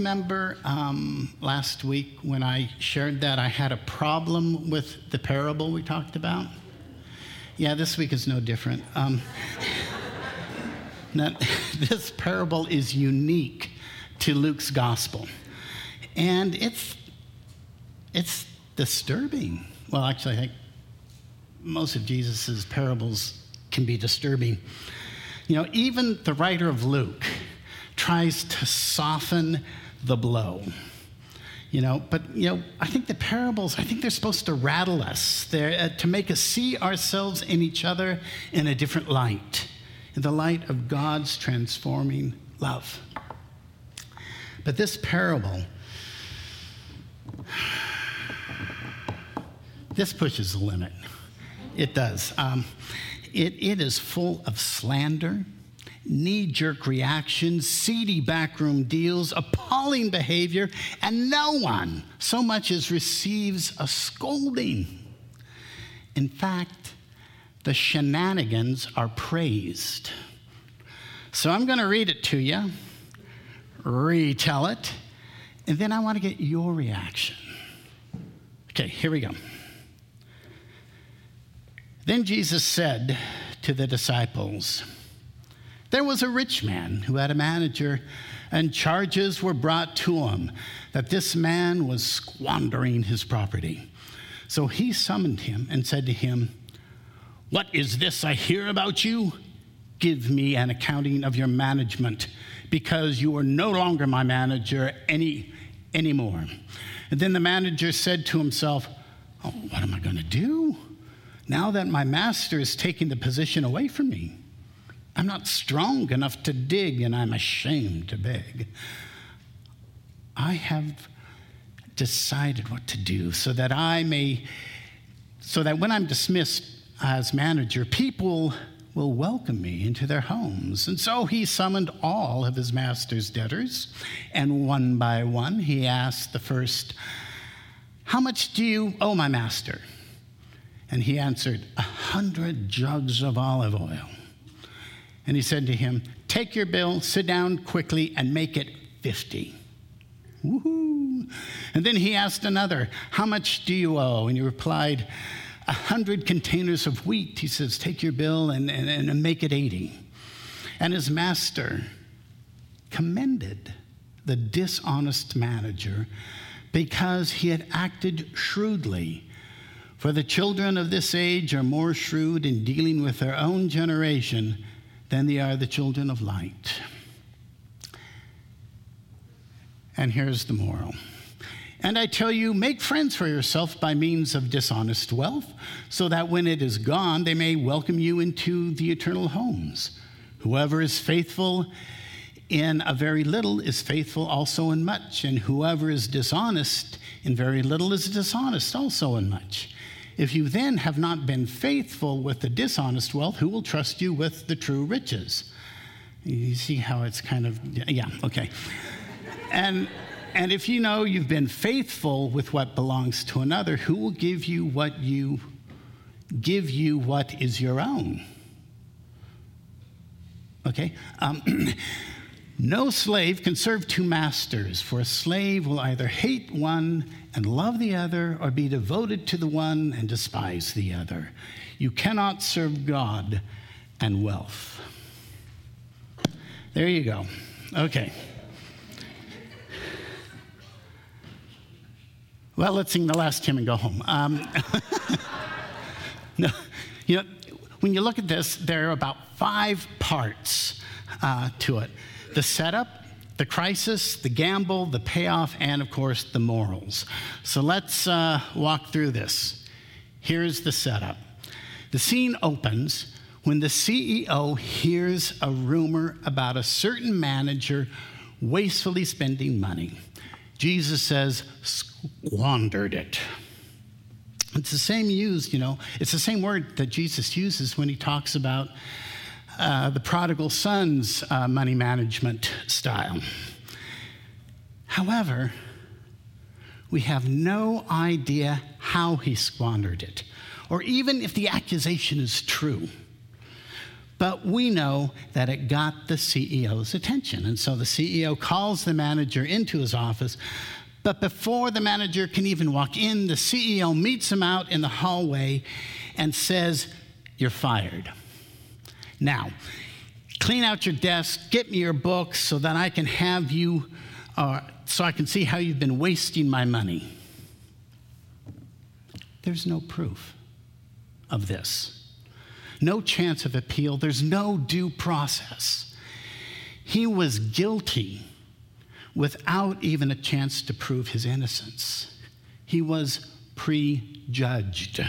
Remember um, last week when I shared that I had a problem with the parable we talked about? Yeah, this week is no different. Um, now, this parable is unique to Luke's gospel, and it's it's disturbing. Well, actually, I think most of Jesus's parables can be disturbing. You know, even the writer of Luke tries to soften the blow. You know, but you know, I think the parables, I think they're supposed to rattle us. They're uh, to make us see ourselves in each other in a different light, in the light of God's transforming love. But this parable, this pushes the limit. It does. Um, it, it is full of slander knee jerk reactions, seedy backroom deals, appalling behavior, and no one so much as receives a scolding. In fact, the shenanigans are praised. So I'm going to read it to you, retell it, and then I want to get your reaction. Okay, here we go. Then Jesus said to the disciples, there was a rich man who had a manager, and charges were brought to him that this man was squandering his property. So he summoned him and said to him, What is this I hear about you? Give me an accounting of your management, because you are no longer my manager any anymore. And then the manager said to himself, Oh, what am I going to do now that my master is taking the position away from me? I'm not strong enough to dig, and I'm ashamed to beg. I have decided what to do so that I may, so that when I'm dismissed as manager, people will welcome me into their homes. And so he summoned all of his master's debtors, and one by one he asked the first, How much do you owe my master? And he answered, A hundred jugs of olive oil. And he said to him, Take your bill, sit down quickly, and make it 50. Woohoo. And then he asked another, How much do you owe? And he replied, A hundred containers of wheat. He says, Take your bill and, and, and make it 80. And his master commended the dishonest manager because he had acted shrewdly. For the children of this age are more shrewd in dealing with their own generation than they are the children of light. And here's the moral. And I tell you, make friends for yourself by means of dishonest wealth, so that when it is gone, they may welcome you into the eternal homes. Whoever is faithful in a very little is faithful also in much, and whoever is dishonest in very little is dishonest also in much. If you then have not been faithful with the dishonest wealth, who will trust you with the true riches? You see how it's kind of, yeah, okay. and, and if you know you've been faithful with what belongs to another, who will give you what you give you what is your own? Okay? Um, no slave can serve two masters, for a slave will either hate one and love the other, or be devoted to the one and despise the other. You cannot serve God and wealth. There you go. Okay. Well, let's sing the last hymn and go home. Um, no, you know, when you look at this, there are about five parts uh, to it the setup, the crisis, the gamble, the payoff, and of course, the morals. So let's uh, walk through this. Here's the setup the scene opens when the CEO hears a rumor about a certain manager wastefully spending money. Jesus says, squandered it. It's the same used, you know, it's the same word that Jesus uses when he talks about uh, the prodigal son's uh, money management style. However, we have no idea how he squandered it, or even if the accusation is true. But we know that it got the CEO's attention. And so the CEO calls the manager into his office. But before the manager can even walk in, the CEO meets him out in the hallway and says, You're fired. Now, clean out your desk, get me your books so that I can have you, uh, so I can see how you've been wasting my money. There's no proof of this no chance of appeal, there's no due process. He was guilty without even a chance to prove his innocence. He was prejudged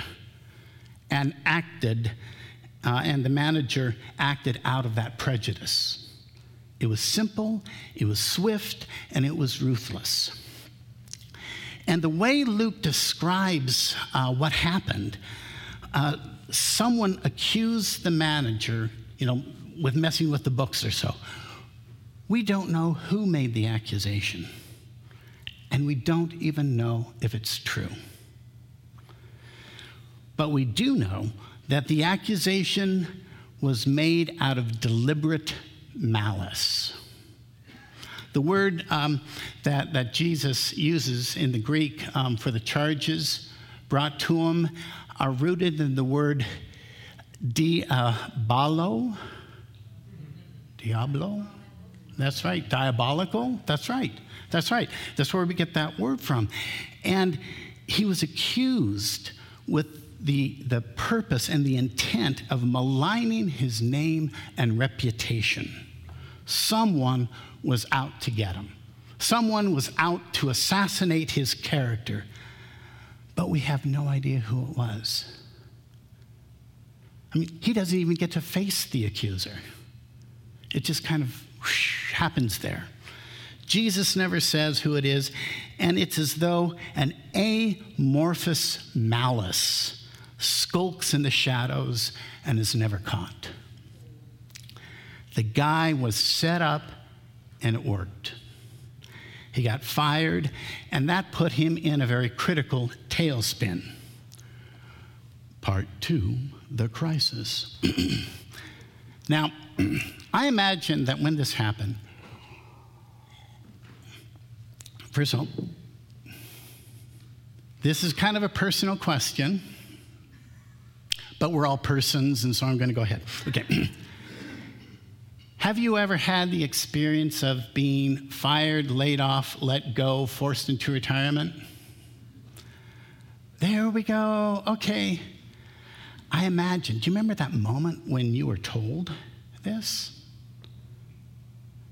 and acted, uh, and the manager acted out of that prejudice. It was simple, it was swift, and it was ruthless. And the way Luke describes uh, what happened uh, someone accused the manager, you know, with messing with the books or so. We don't know who made the accusation, and we don't even know if it's true. But we do know that the accusation was made out of deliberate malice. The word um, that, that Jesus uses in the Greek um, for the charges brought to him are rooted in the word diabolo. Diablo? That's right. Diabolical? That's right. That's right. That's where we get that word from. And he was accused with the, the purpose and the intent of maligning his name and reputation. Someone was out to get him, someone was out to assassinate his character but we have no idea who it was. I mean, he doesn't even get to face the accuser. It just kind of whoosh, happens there. Jesus never says who it is, and it's as though an amorphous malice skulks in the shadows and is never caught. The guy was set up and it worked. He got fired, and that put him in a very critical tailspin. Part two the crisis. now, I imagine that when this happened, first of all, this is kind of a personal question, but we're all persons, and so I'm going to go ahead. Okay. Have you ever had the experience of being fired, laid off, let go, forced into retirement? There we go. Okay. I imagine. Do you remember that moment when you were told this?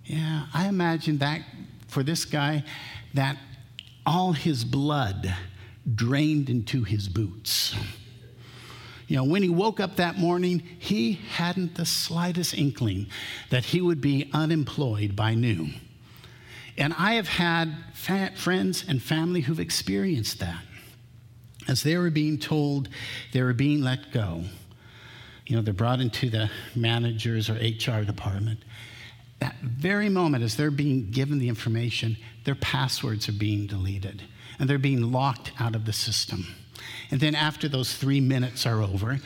Yeah, I imagine that for this guy, that all his blood drained into his boots. You know, when he woke up that morning, he hadn't the slightest inkling that he would be unemployed by noon. And I have had friends and family who've experienced that. As they were being told they were being let go, you know, they're brought into the managers or HR department. That very moment, as they're being given the information, their passwords are being deleted and they're being locked out of the system. And then after those three minutes are over,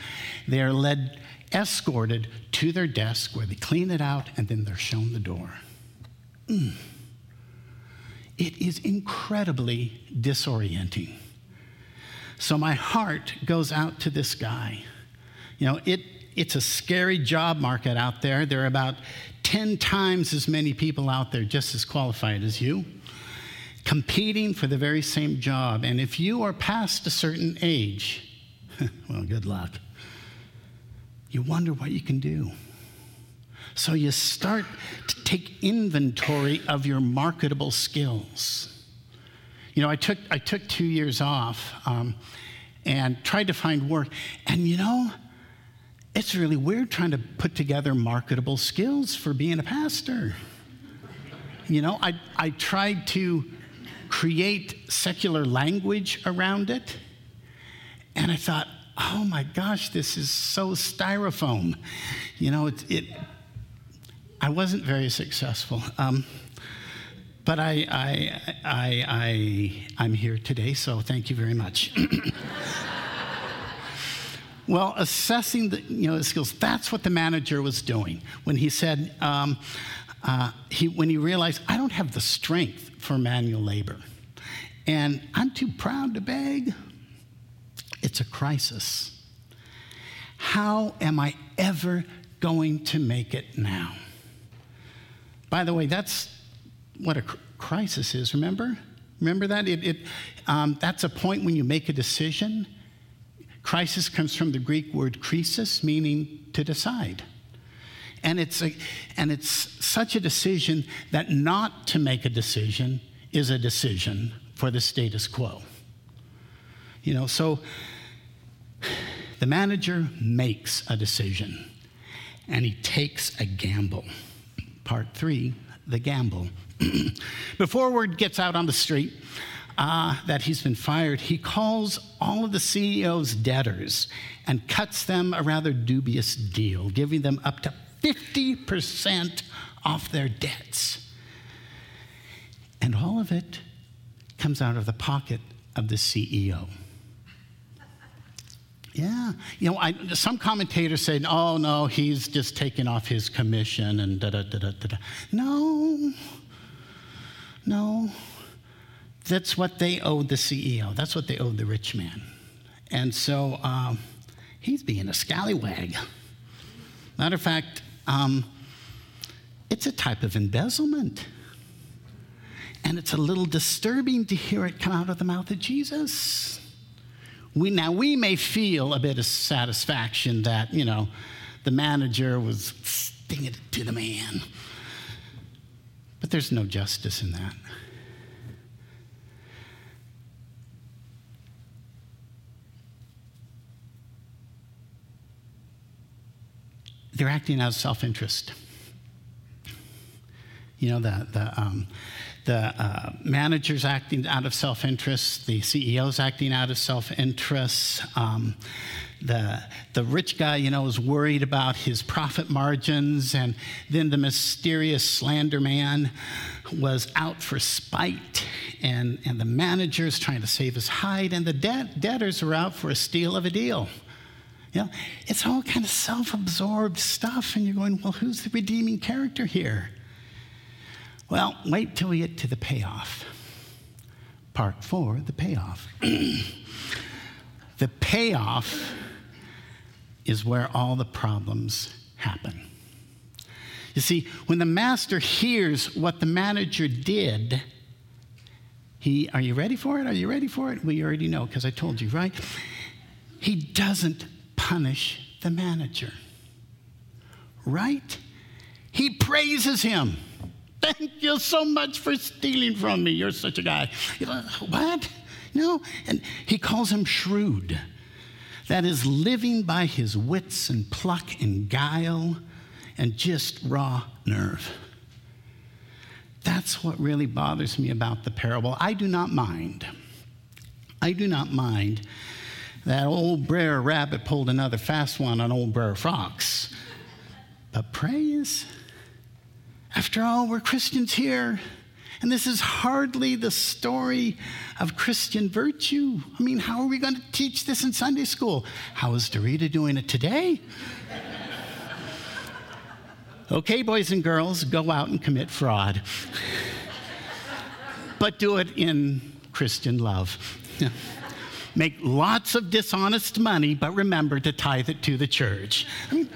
they are led, escorted to their desk where they clean it out and then they're shown the door. Mm. It is incredibly disorienting. So my heart goes out to this guy. You know, it, it's a scary job market out there. There are about 10 times as many people out there just as qualified as you competing for the very same job. And if you are past a certain age, well, good luck. You wonder what you can do. So you start to take inventory of your marketable skills. You know, I took, I took two years off um, and tried to find work. And you know, it's really weird trying to put together marketable skills for being a pastor. You know, I, I tried to create secular language around it. And I thought, oh my gosh, this is so styrofoam. You know, it, it I wasn't very successful. Um, but I, I, I, I, I'm here today, so thank you very much. well, assessing the you know, the skills, that's what the manager was doing when he said, um, uh, he, when he realized, I don't have the strength for manual labor, and I'm too proud to beg. It's a crisis. How am I ever going to make it now? By the way, that's what a crisis is, remember? Remember that? It, it um, that's a point when you make a decision. Crisis comes from the Greek word krisis, meaning to decide. And it's, a, and it's such a decision that not to make a decision is a decision for the status quo. You know, so the manager makes a decision and he takes a gamble. Part three the gamble. Before word gets out on the street uh, that he's been fired, he calls all of the CEO's debtors and cuts them a rather dubious deal, giving them up to 50% off their debts. And all of it comes out of the pocket of the CEO. Yeah. You know, I, some commentators say, oh, no, he's just taking off his commission and da da da da da. No. No. That's what they owed the CEO. That's what they owed the rich man. And so um, he's being a scallywag. Matter of fact, um, it's a type of embezzlement. And it's a little disturbing to hear it come out of the mouth of Jesus. We, now, we may feel a bit of satisfaction that, you know, the manager was stinging it to the man. But there's no justice in that. They're acting out of self interest. You know, the, the, um, the uh, managers acting out of self interest, the CEOs acting out of self interest. Um, the, the rich guy, you know, is worried about his profit margins, and then the mysterious slander man was out for spite, and, and the manager's trying to save his hide, and the debt, debtors are out for a steal of a deal. You know, it's all kind of self absorbed stuff, and you're going, well, who's the redeeming character here? Well, wait till we get to the payoff. Part four, the payoff. the payoff is where all the problems happen. You see, when the master hears what the manager did, he, are you ready for it? Are you ready for it? We already know because I told you, right? He doesn't punish the manager, right? He praises him. Thank you so much for stealing from me. You're such a guy. What? No. And he calls him shrewd. That is living by his wits and pluck and guile and just raw nerve. That's what really bothers me about the parable. I do not mind. I do not mind that old Brer Rabbit pulled another fast one on old Brer Fox. But praise after all, we're Christians here. And this is hardly the story of Christian virtue. I mean, how are we going to teach this in Sunday school? How is Dorita doing it today? okay, boys and girls, go out and commit fraud. but do it in Christian love. Make lots of dishonest money, but remember to tithe it to the church. I mean,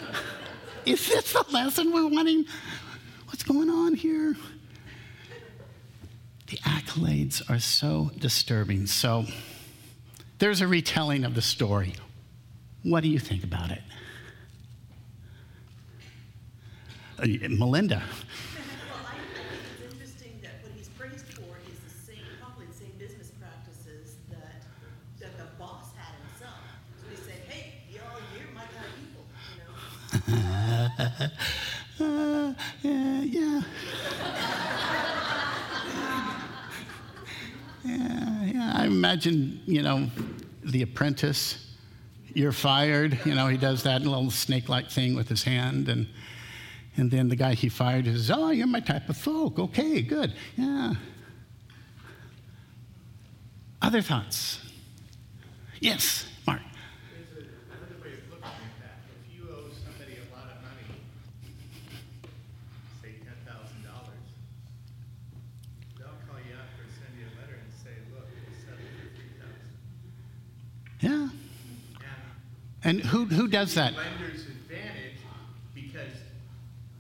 is this the lesson we're wanting What's going on here? The accolades are so disturbing. So there's a retelling of the story. What do you think about it? Uh, Melinda. Uh, yeah, yeah. yeah, yeah. I imagine, you know, the apprentice you're fired. You know, he does that little snake like thing with his hand. And, and then the guy he fired says, Oh, you're my type of folk. Okay, good. Yeah. Other thoughts? Yes, Mark. There's another way of looking at that. If you owe somebody a lot of money, say ten thousand dollars, they'll call you up or send you a letter and say, look, we'll settle for three thousand. Yeah. And who, who does that? lender's advantage, because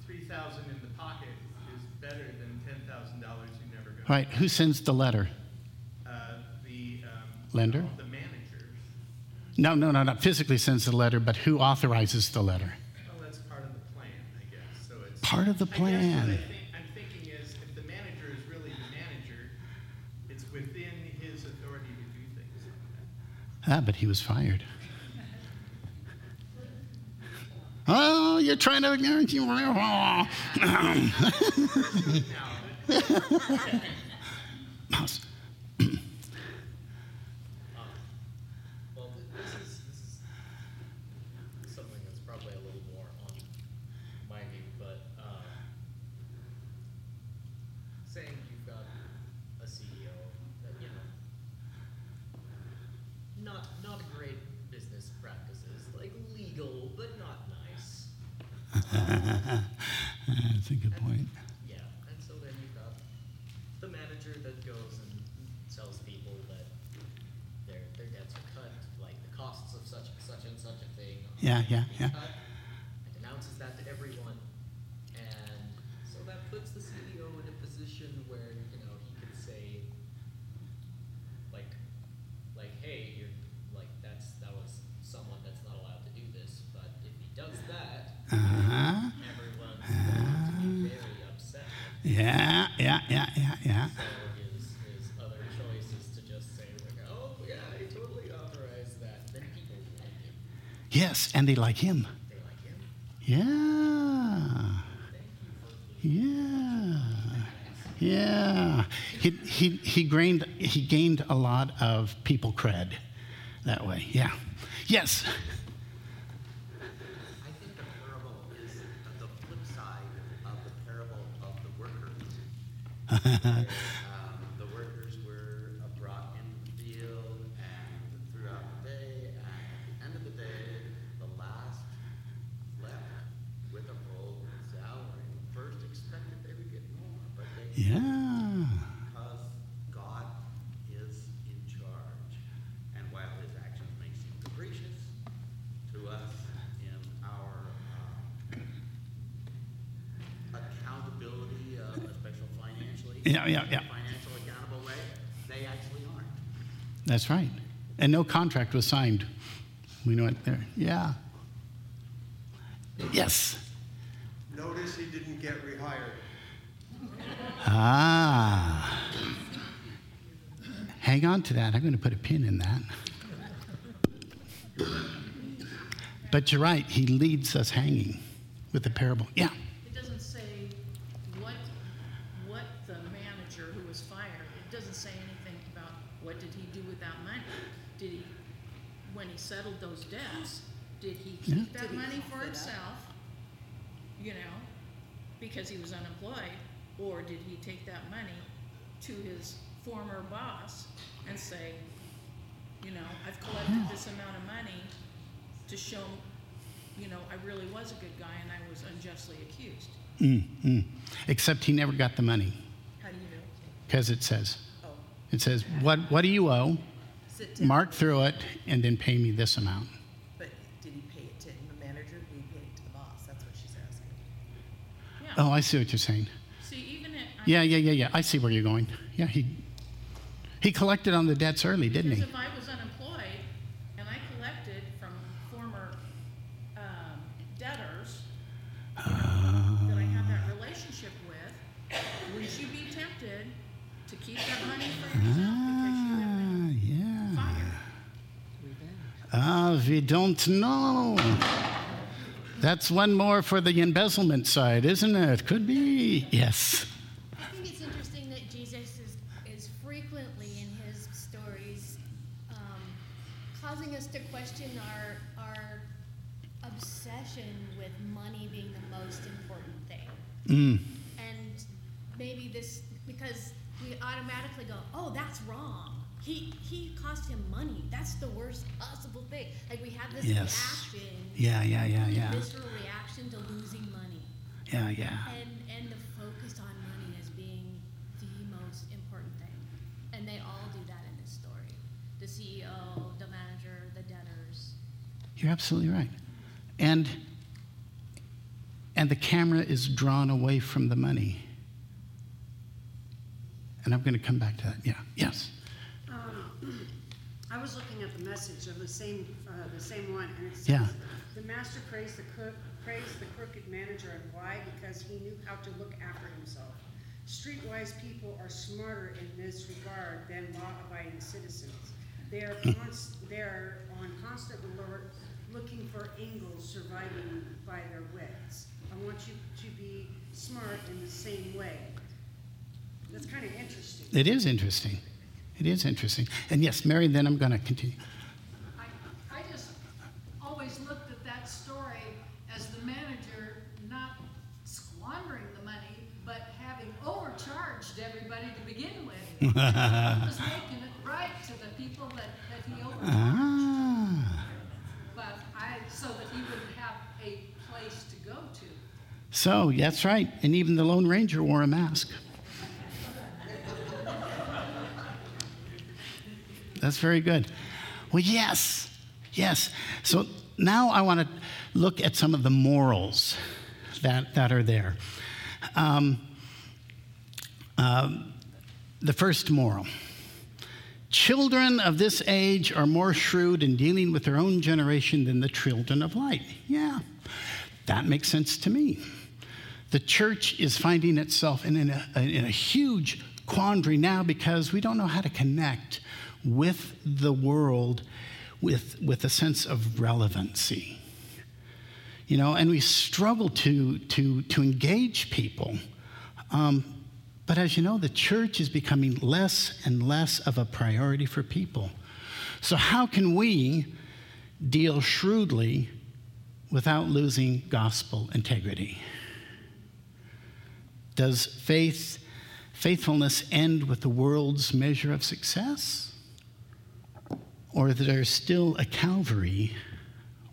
three thousand in the pocket is better than ten thousand dollars you never got. Right, who sends the letter? Uh, the, um. Lender? The manager. No, no, no, not physically sends the letter, but who authorizes the letter? Well, that's part of the plan, I guess, so it's. Part of the plan. what I think, I'm thinking is, if the manager is really the manager, it's within his authority to do things like that. Ah, but he was fired. Oh, you're trying to. Mouse. Well, th- this is, this is something that's probably a little more on my view, but, um, saying you've got a CEO that, you know, not, not great business practices, like legal, but not nice. That's a good point. Yeah, and so then you've got the manager that goes and tells people that their, their debts are cut, like the costs of such, such and such a thing. are Yeah, yeah, being yeah. cut, And announces that to everyone, and so that puts the CEO in a position where, you know, he could say, like, like, hey, you're, like, that's, that was someone that's not allowed to do this, but if he does that, Uh-huh. everyone's going to be very upset. Yeah, yeah, yeah, yeah, yeah. So his, his other choice is to just say, like, oh, yeah, I totally authorized that. Then people like him. Yes, and they like him. They like him. Yeah. Thank you for Yeah. Yeah. He, he, he, gained, he gained a lot of people cred that way. Yeah. Yes. I think the parable is the flip side of the parable of the workers. Where, um, the workers were uh, brought in the field and throughout the day, and at the end of the day, the last left with a full salary. First expected they would get more, but they Yeah. because God is in charge. And while his actions may seem capricious to us in our uh, accountability, uh, especially financially, Yeah, yeah, yeah. financial accountable way, they actually aren't. That's right. And no contract was signed. We know it there. Yeah. Yes. Notice he didn't get rehired. Ah. Hang on to that. I'm going to put a pin in that. But you're right. He leads us hanging with the parable. Yeah. It doesn't say what, what the manager who was fired, it doesn't say anything about what did he do with that money? Did he, when he settled those debts, did he keep that money for himself? You know, because he was unemployed? Or did he take that money to his former boss and say, you know, I've collected this amount of money to show, you know, I really was a good guy and I was unjustly accused? Mm, mm. Except he never got the money How do you know? because it says, Oh, it says, what, what do you owe? Sit down. Mark through it and then pay me this amount. But did he pay it to the manager? Did he pay it to the boss? That's what she's asking. yeah. Oh, I see what you're saying. See, even at. I- Yeah, yeah, yeah, yeah. I see where you're going. Yeah, he, he collected on the debts early, didn't Because he? if I was unemployed and I collected from former um, debtors you know, that I have that relationship with, wouldn't you be tempted to keep that money for yourself because you have Ah, been yeah. fired? Ah, we don't know. That's one more for the embezzlement side, isn't it? Could be. Yes. I think it's interesting that Jesus is, is frequently in his stories um, causing us to question our our obsession with money being the most important thing. Mm. And maybe this because we automatically go, oh, that's wrong. He he cost him money. That's the worst possible thing. Like we have this Yes. reaction, Yeah, yeah, yeah, yeah. visceral reaction to losing money, Yeah, yeah. and and the focus on money as being the most important thing. And they all do that in this story. The CEO, the manager, the debtors. You're absolutely right. And and the camera is drawn away from the money. And I'm going to come back to that. Yeah. Yes. Um, I was looking at the message of the same, uh, the same one, and it says, Yeah. "The master praised the praised the crooked manager, and why? Because he knew how to look after himself. Streetwise people are smarter in this regard than law-abiding citizens. They are const, they are on constant alert, looking for angles, surviving by their wits. I want you to be smart in the same way." That's kind of interesting. It is interesting. It is interesting. And yes, Mary, then I'm going to continue. I, I just always looked at that story as the manager not squandering the money, but having overcharged everybody to begin with. He was making it right to the people that, that he overcharged. Ah. But I, so that he would have a place to go to. So, that's right. And even the Lone Ranger wore a mask. That's very good. Well, yes, yes. So now I want to look at some of the morals that, that are there. Um, um, the first moral Children of this age are more shrewd in dealing with their own generation than the children of light. Yeah, that makes sense to me. The church is finding itself in, in, a, in a huge quandary now because we don't know how to connect with the world with, with a sense of relevancy. You know, and we struggle to, to, to engage people. Um, but as you know, the church is becoming less and less of a priority for people. So, how can we deal shrewdly without losing gospel integrity? Does faith, faithfulness end with the world's measure of success? Or is there still a Calvary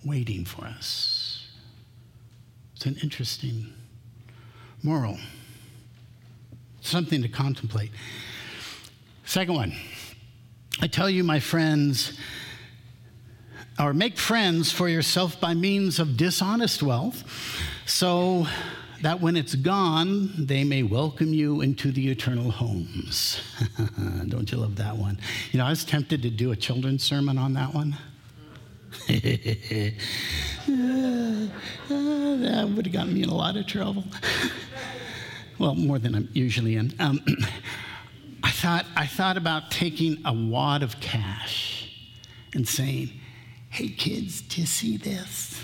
waiting for us? It's an interesting moral, something to contemplate. Second one, I tell you, my friends, or make friends for yourself by means of dishonest wealth, so that when it's gone, they may welcome you into the eternal homes. Don't you love that one? You know, I was tempted to do a children's sermon on that one. that would have gotten me in a lot of trouble. well, more than I'm usually in. Um, I, thought, I thought about taking a wad of cash and saying, hey kids, do you see this?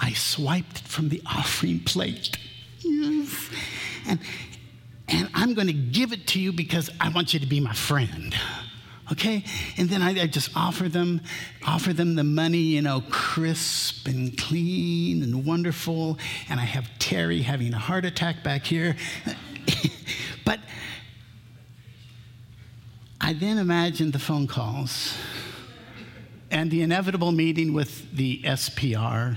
I swiped it from the offering plate. Yes. And, and I'm going to give it to you because I want you to be my friend. Okay? And then I, I, just offer them, offer them the money, you know, crisp and clean and wonderful. And I have Terry having a heart attack back here. but I then imagine the phone calls and the inevitable meeting with the SPR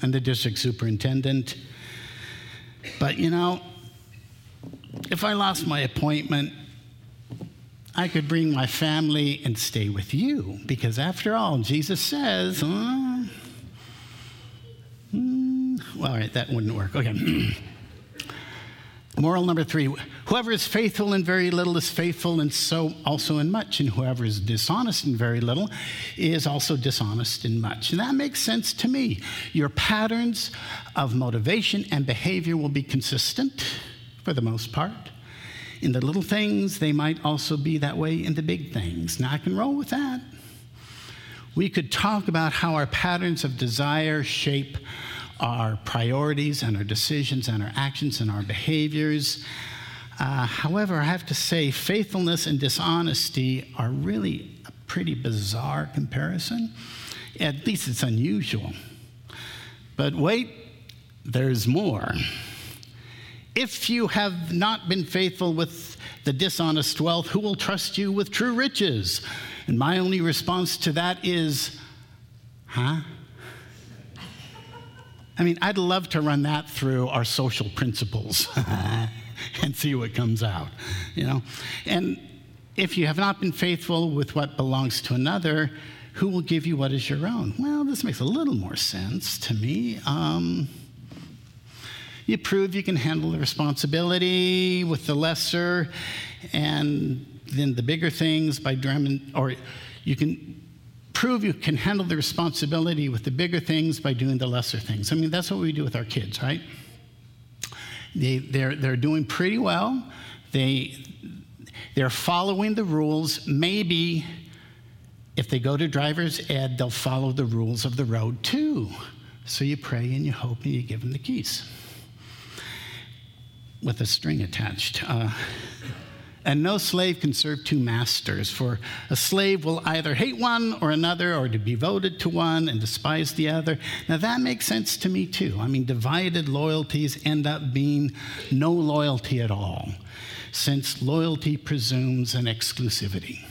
and the district superintendent. But you know, if I lost my appointment, I could bring my family and stay with you because, after all, Jesus says, uh, mm, well, all right, that wouldn't work. Okay. Moral number three whoever is faithful in very little is faithful and so also in much, and whoever is dishonest in very little is also dishonest in much. And that makes sense to me. Your patterns of motivation and behavior will be consistent for the most part. In the little things, they might also be that way in the big things. Now, I can roll with that. We could talk about how our patterns of desire shape our priorities and our decisions and our actions and our behaviors. Uh, however, I have to say, faithfulness and dishonesty are really a pretty bizarre comparison. At least it's unusual. But wait, there's more. If you have not been faithful with the dishonest wealth, who will trust you with true riches? And my only response to that is, huh? I mean, I'd love to run that through our social principles and see what comes out, you know? And if you have not been faithful with what belongs to another, who will give you what is your own? Well, this makes a little more sense to me. Um, you prove you can handle the responsibility with the lesser and then the bigger things by drumming, or you can prove you can handle the responsibility with the bigger things by doing the lesser things. I mean, that's what we do with our kids, right? They, they're, they're doing pretty well. They, they're following the rules. Maybe if they go to driver's ed, they'll follow the rules of the road too. So you pray and you hope and you give them the keys with a string attached. Uh, and no slave can serve two masters, for a slave will either hate one or another, or to be devoted to one and despise the other. Now, that makes sense to me too. I mean, divided loyalties end up being no loyalty at all, since loyalty presumes an exclusivity.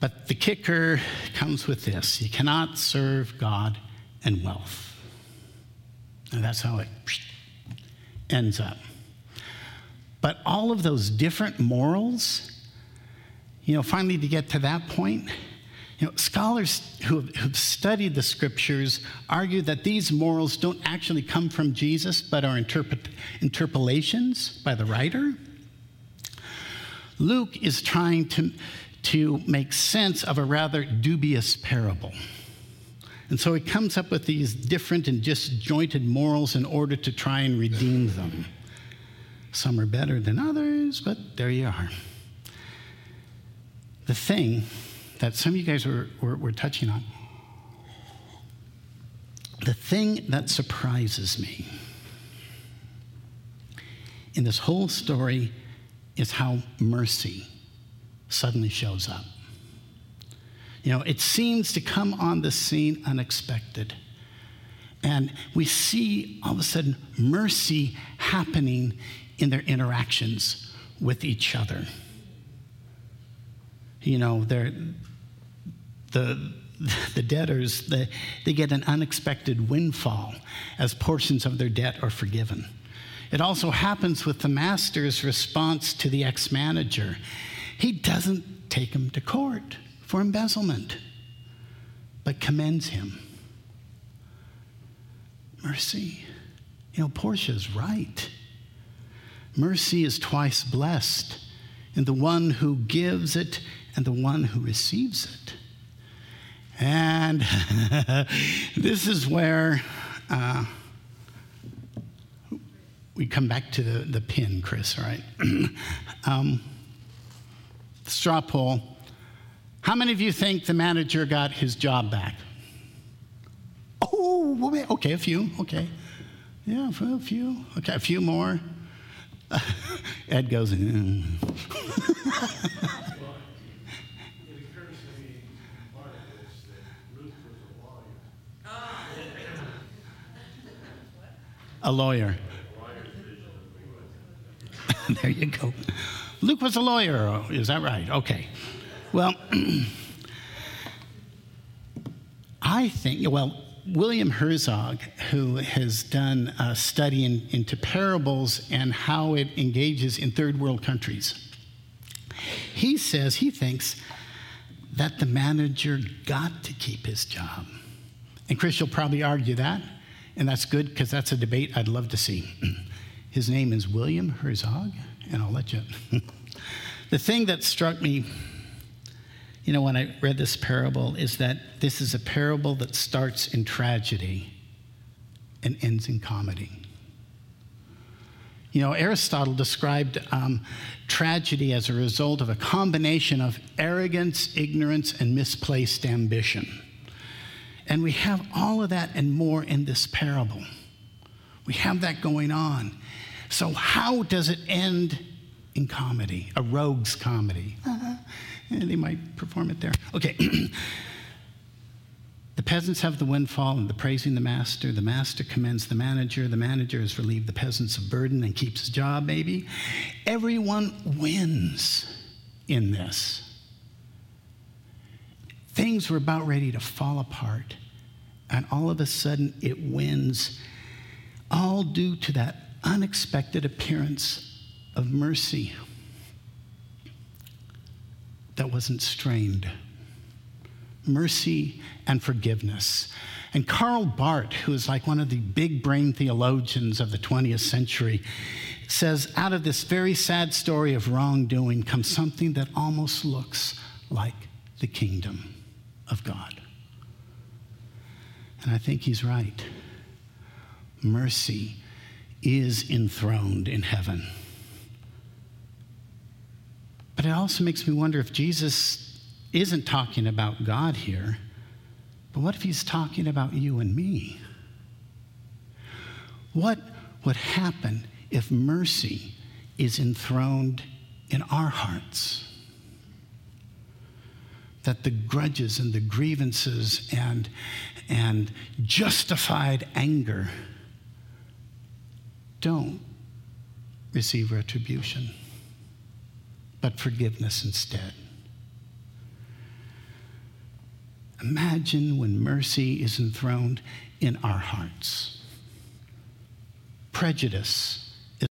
But the kicker comes with this you cannot serve God and wealth. And that's how it ends up. But all of those different morals, you know, finally to get to that point, you know, scholars who have, studied the scriptures argue that these morals don't actually come from Jesus, but are interpret, interpolations by the writer. Luke is trying to, to make sense of a rather dubious parable. And so he comes up with these different and disjointed morals in order to try and redeem them. Some are better than others, but there you are. The thing that some of you guys were, were, were touching on, the thing that surprises me in this whole story is how mercy suddenly shows up. You know, it seems to come on the scene unexpected. And we see all of a sudden mercy happening in their interactions with each other. You know, the, the debtors, the, they get an unexpected windfall as portions of their debt are forgiven. It also happens with the master's response to the ex manager. He doesn't take him to court for embezzlement, but commends him. Mercy. You know, Portia's right. Mercy is twice blessed in the one who gives it and the one who receives it. And this is where uh, we come back to the, the pin, Chris, right? um, straw poll. How many of you think the manager got his job back? Oh, okay, a few, okay. Yeah, a few. Okay, a few more. Ed goes, mm. a lawyer. there you go. Luke was a lawyer, is that right? Okay. Well, I think, well, William Herzog, who has done a study in, into parables and how it engages in third world countries, he says he thinks that the manager got to keep his job. And Chris, you'll probably argue that, and that's good because that's a debate I'd love to see. His name is William Herzog, and I'll let you. the thing that struck me you know, when I read this parable, is that this is a parable that starts in tragedy and ends in comedy. You know, Aristotle described um, tragedy as a result of a combination of arrogance, ignorance, and misplaced ambition. And we have all of that and more in this parable. We have that going on. So, how does it end in comedy, a rogue's comedy? Uh-huh. Eh, they might perform it there. Okay. the peasants have the windfall and the praising the master. The master commends the manager. The manager has relieved the peasants of burden and keeps his job, maybe. Everyone wins in this. Things were about ready to fall apart, and all of a sudden it wins, all due to that unexpected appearance of mercy that wasn't strained. Mercy and forgiveness. And Karl Barth, who is like one of the big brain theologians of the 20th century, says out of this very sad story of wrongdoing comes something that almost looks like the kingdom of God. And I think he's right. Mercy is enthroned in heaven. But it also makes me wonder if Jesus isn't talking about God here, but what if he's talking about you and me? What would happen if mercy is enthroned in our hearts? that the grudges and the grievances and, and justified anger don't receive retribution, but forgiveness instead. Imagine when mercy is enthroned in our hearts. Prejudice